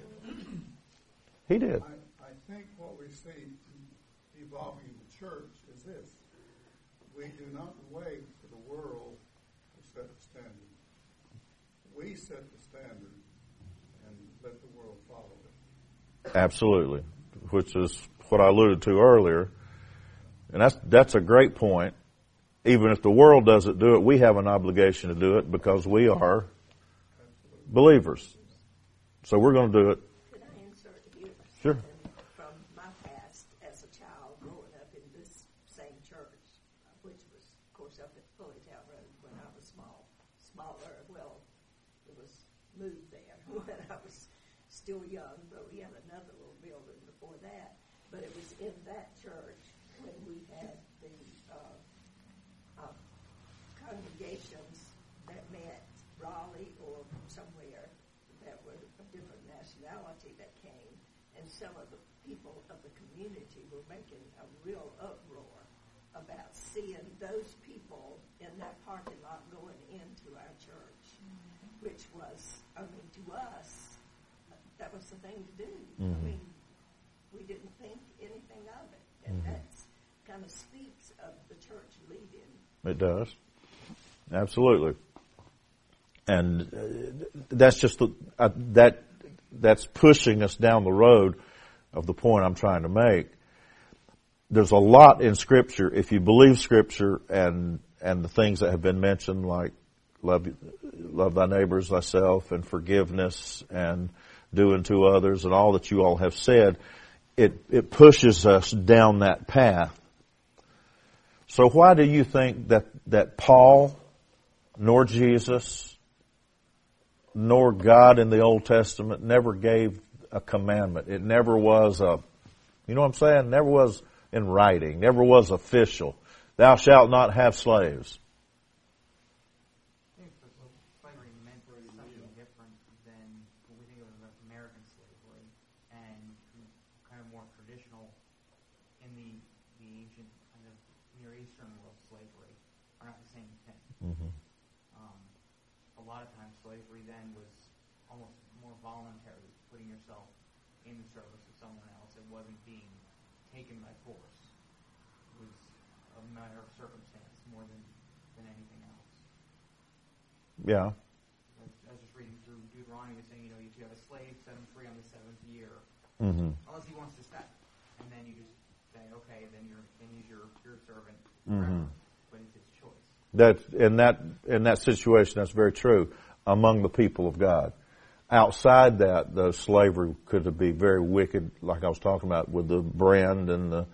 He did. I, I think what we see evolving in the church is this. We do not wait for the world to set the standard. We set the standard and let the world follow it. Absolutely. Which is what I alluded to earlier. And that's, that's a great point. Even if the world doesn't do it, we have an obligation to do it because we are believers. So we're going to do it. Could I insert here? Sure. From my past as a child growing up in this same church, which was, of course, up at Town Road when I was small, smaller. Well, it was moved there [LAUGHS] when I was still young, but we had another little building before that. But it was in that church when we had the uh, uh, congregations that met Raleigh or from somewhere that were of different nationality that came, and some of the people of the community were making a real uproar about seeing those people in that parking lot going into our church, which was, I mean, to us, that was the thing to do. I mean, we didn't think anything of it, and that's kind of speaks of the church leading. It does. Absolutely. And uh, that's just the, uh, that that's pushing us down the road of the point I'm trying to make. there's a lot in Scripture. If you believe Scripture and and the things that have been mentioned, like love love thy neighbors, thyself, and forgiveness, and doing to others, and all that you all have said, it it pushes us down that path. So why do you think that that Paul, nor Jesus, nor God in the Old Testament never gave a commandment? It never was a, you know what I'm saying? Never was in writing, never was official. Thou shalt not have slaves. I think that what slavery meant was something different than what we think of as American slavery and kind of more traditional in the, the ancient kind of Near Eastern world slavery are not the same thing. Mm-hmm. Um, a lot of times slavery then was almost more voluntary, putting yourself in the service of someone else. It wasn't being taken by force. It was a matter of circumstance more than, than anything else. Yeah. I was, just reading through Deuteronomy, saying, you know, if you have a slave, set him free on the seventh year, Mm-hmm. unless he wants to stay. And then you just say, okay, then you're then he's your your servant Mhm. forever. But it's his choice. That in that in that situation, that's very true among the people of God. Outside that, the slavery could be very wicked, like I was talking about with the brand and the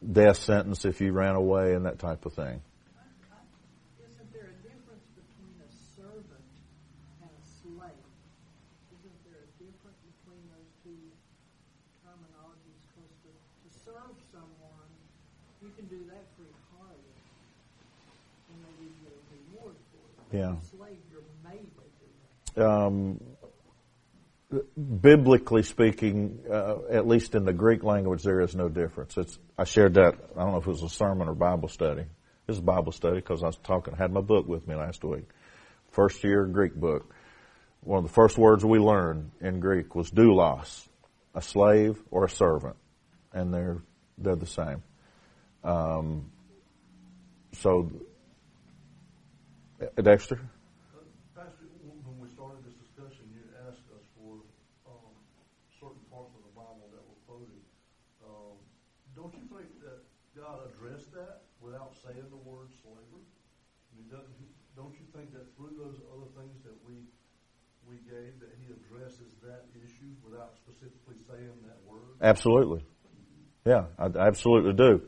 death sentence if you ran away and that type of thing. Isn't there a difference between a servant and a slave? Isn't there a difference between those two terminologies? Because to, to serve someone, you can do that free-hearted, and maybe you get a reward for it. Yeah. A slave, you're made to do that. Um, biblically speaking, uh, at least in the Greek language, there is no difference. It's, I shared that. I don't know if it was a sermon or Bible study. This is Bible study because I was talking. I had my book with me last week, first year Greek book. One of the first words we learned in Greek was doulos, a slave or a servant, and they're they're the same. Um, so, uh, Dexter. Pastor, when when we started this discussion, you asked us for um, certain parts of the Bible that were quoted. Um, Don't you think that God addressed that without saying the word slavery? I mean, doesn't you- don't you think that through those other things that we, we gave, that He addresses that issue without specifically saying that word? Absolutely. Yeah, I absolutely do.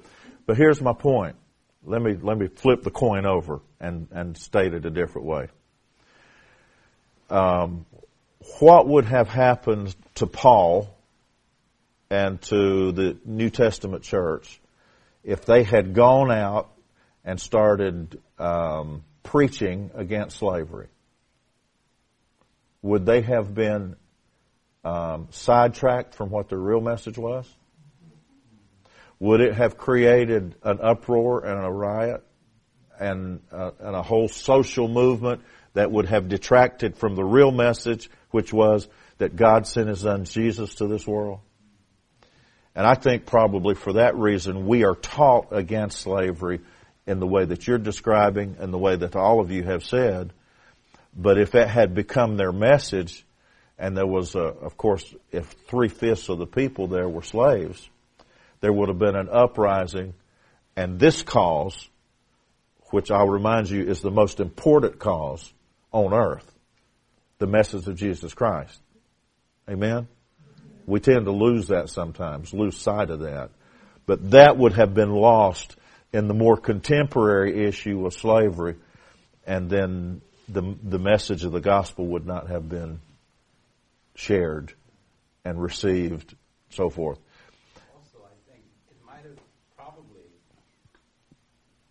But here's my point. Let me let me flip the coin over and and state it a different way. Um, what would have happened to Paul and to the New Testament church if they had gone out and started um, preaching against slavery? Would they have been um, sidetracked from what their real message was? Would it have created an uproar and a riot and, uh, and a whole social movement that would have detracted from the real message, which was that God sent His Son Jesus to this world? And I think probably for that reason we are taught against slavery in the way that you're describing and the way that all of you have said. But if that had become their message, and there was, a, of course, if three fifths of the people there were slaves, there would have been an uprising, and this cause, which I'll remind you is the most important cause on earth, the message of Jesus Christ. Amen? We tend to lose that sometimes, lose sight of that. But that would have been lost in the more contemporary issue of slavery, and then the, the message of the gospel would not have been shared and received, so forth. Also, I think it might have probably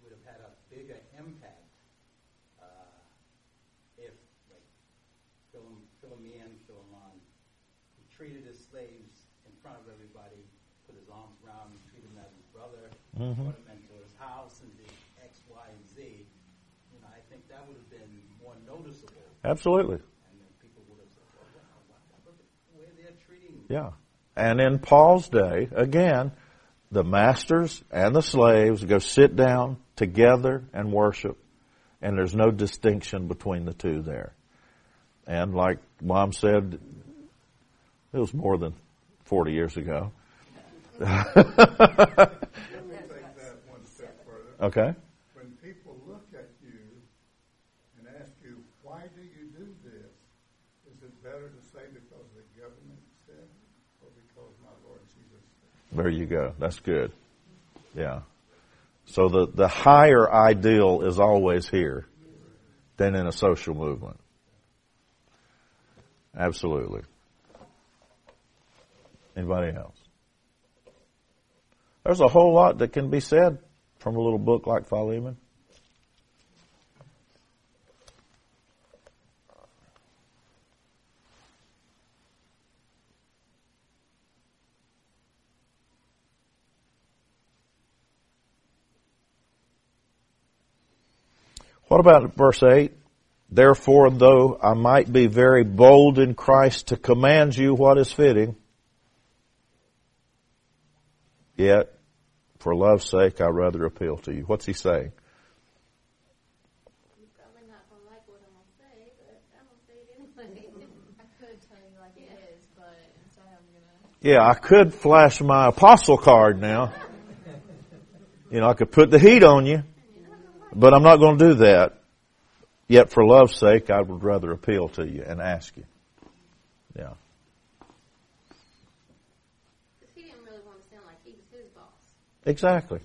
would have had a bigger impact uh, if, like, Philom- Philemon, Philemon, he treated his slaves in front of everybody, put his arms around him, treated him as his brother, brought him into his house, and did X, Y, and Z. You know, I think that would have been more noticeable, Absolutely. and then people would have said, "Oh, wow, wow, look at the way they're treating." Yeah. And in Paul's day, again, the masters and the slaves go sit down together and worship, and there's no distinction between the two there. And like Mom said, it was more than 40 years ago. [LAUGHS] Let me take that one step further. okay. When people look at you and ask you, why do you do this? Is it better to say because the government said it or because my Lord Jesus said There you go. That's good. Yeah. So the, the higher ideal is always here than in a social movement. Absolutely. Anybody else? There's a whole lot that can be said from a little book like Philemon. What about verse 8? Therefore, though I might be very bold in Christ to command you what is fitting, yet, for love's sake, I rather appeal to you. What's he saying? You're probably not like what I'm gonna say, but I'm gonna say it anyway. [LAUGHS] I could tell you like it is, but I'm gonna. Yeah, I could flash my apostle card now. [LAUGHS] You know, I could put the heat on you, but I'm not going to do that. Yet for love's sake, I would rather appeal to you and ask you. Yeah. Because he didn't really want to sound like he was his boss. Exactly.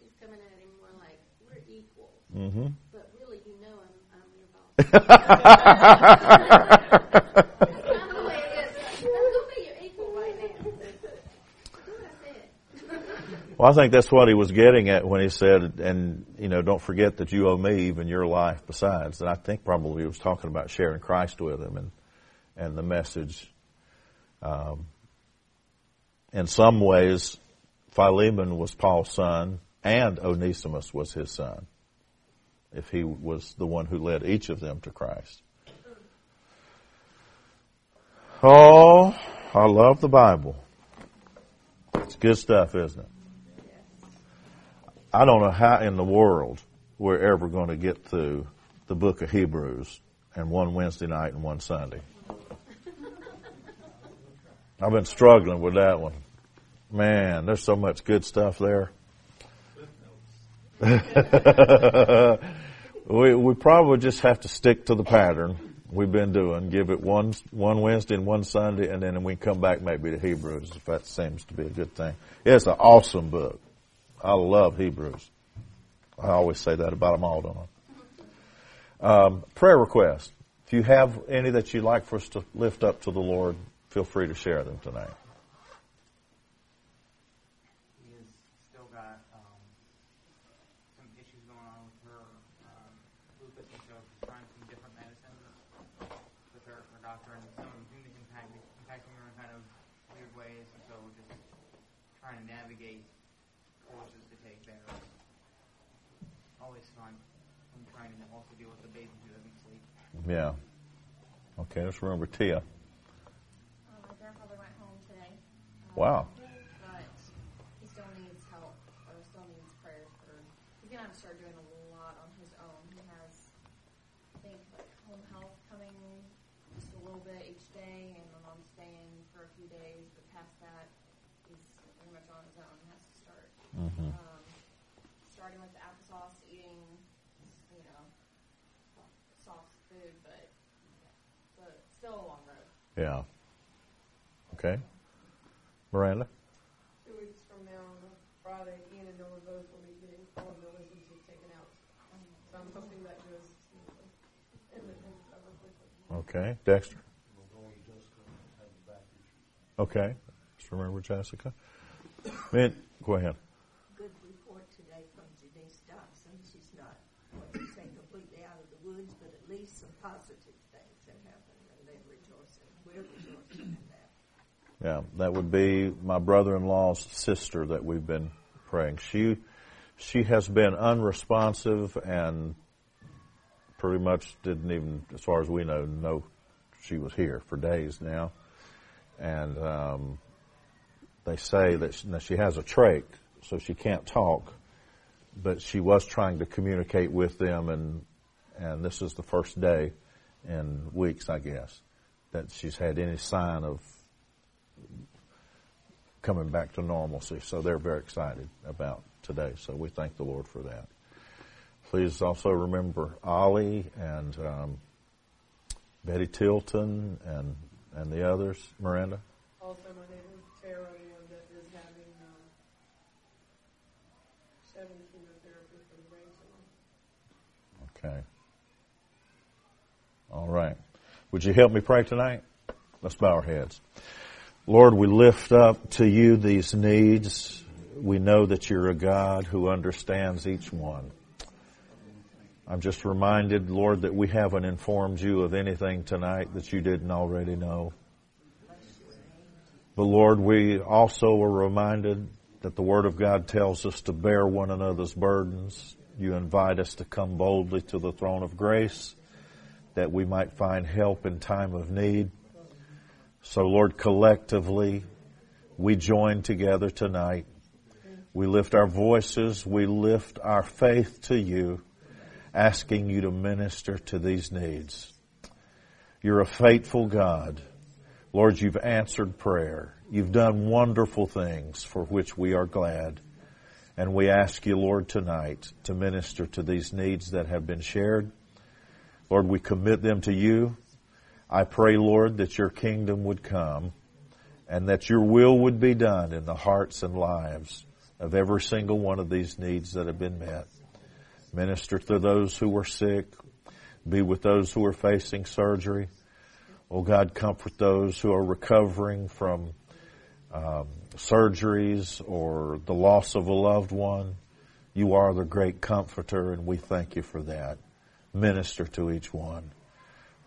He's coming at him more like we're equal, Mm-hmm. but really you know I'm, I'm your boss. [LAUGHS] That's not the way it is. That's the way you're equal right now. That's what I said. Well, I think that's what he was getting at when he said, and, you know, don't forget that you owe me even your life besides. And I think probably he was talking about sharing Christ with him and, and the message. Um, in some ways, Philemon was Paul's son and Onesimus was his son. If he was the one who led each of them to Christ. Oh, I love the Bible. It's good stuff, isn't it? I don't know how in the world we're ever going to get through the book of Hebrews and one Wednesday night and one Sunday. I've been struggling with that one. Man, there's so much good stuff there. [LAUGHS] we we probably just have to stick to the pattern we've been doing. Give it one one Wednesday and one Sunday, and then we come back maybe to Hebrews if that seems to be a good thing. It's an awesome book. I love Hebrews. I always say that about them all, don't I? Um, prayer requests. If you have any that you'd like for us to lift up to the Lord, feel free to share them tonight. He has still got um, some issues going on with her um, lupus, and so she's trying some different medicines with her, her doctor, and some of them seem to impact, impacting her in kind of weird ways, and so we're just trying to navigate courses to take there. Always fun. I'm trying to also deal with the baby who doesn't sleep. Yeah. Okay, let's remember Tia. Um, my grandfather went home today. Um, Wow. But he still needs help, or still needs prayers for. He's gonna have to start doing a lot on his own. He has, I think, like home health coming just a little bit each day, and my mom's staying for a few days. But past that, he's pretty much on his own. He has to start. Mm-hmm. Um, starting with the applesauce, eating, you know, soft food, but but still a long road. Yeah. Okay. Miranda? Two weeks from now, on Friday, Ian and Noah both will be getting all of the licenses taken out. So I'm hoping that goes smoothly and that things cover quickly. Okay. Dexter? We're going to Jessica have the back issues. Okay. Just remember Jessica. Man, go ahead. Good report today from Denise Dodson. She's not, what you say, completely out of the woods, but at least some positive things have happened, and they're rejoicing. We're rejoicing in that. Yeah, that would be my brother-in-law's sister that we've been praying. She, she has been unresponsive and pretty much didn't even, as far as we know, know she was here for days now. And um, they say that she, she has a trach, so she can't talk, but she was trying to communicate with them, and and this is the first day in weeks, I guess, that she's had any sign of coming back to normalcy. So they're very excited about today. So we thank the Lord for that. Please also remember Ollie and um, Betty Tilton and and the others. Miranda. Also, my neighbor Tara that is having um, seven chemotherapy for the brain tumor. Okay. All right. Would you help me pray tonight? Let's bow our heads. Lord, we lift up to you these needs. We know that you're a God who understands each one. I'm just reminded, Lord, that we haven't informed you of anything tonight that you didn't already know. But Lord, we also are reminded that the Word of God tells us to bear one another's burdens. You invite us to come boldly to the throne of grace that we might find help in time of need. So Lord, collectively, we join together tonight. We lift our voices. We lift our faith to you asking you to minister to these needs. You're a faithful God. Lord, you've answered prayer. You've done wonderful things for which we are glad. And we ask you, Lord, tonight to minister to these needs that have been shared. Lord, we commit them to you. I pray, Lord, that your kingdom would come and that your will would be done in the hearts and lives of every single one of these needs that have been met. Minister to those who are sick. Be with those who are facing surgery. Oh God, comfort those who are recovering from um, surgeries or the loss of a loved one. You are the great comforter and we thank you for that. Minister to each one.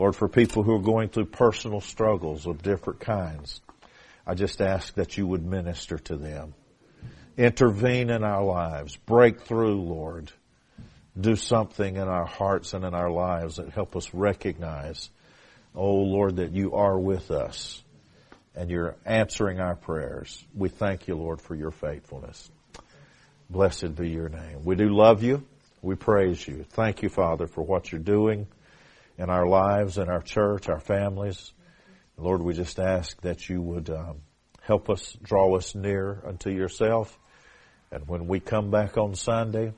Lord, for people who are going through personal struggles of different kinds, I just ask that you would minister to them. Intervene in our lives. Break through, Lord do something in our hearts and in our lives that help us recognize, oh Lord, that you are with us and you're answering our prayers. We thank you, Lord, for your faithfulness. Blessed be your name. We do love you. We praise you. Thank you, Father, for what you're doing in our lives, in our church, our families. Lord, we just ask that you would um, help us, draw us near unto yourself. And when we come back on Sunday,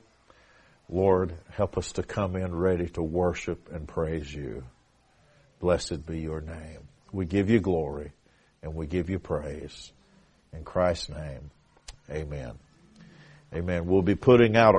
Lord, help us to come in ready to worship and praise you. Blessed be your name. We give you glory and we give you praise. In Christ's name, amen. Amen. We'll be putting out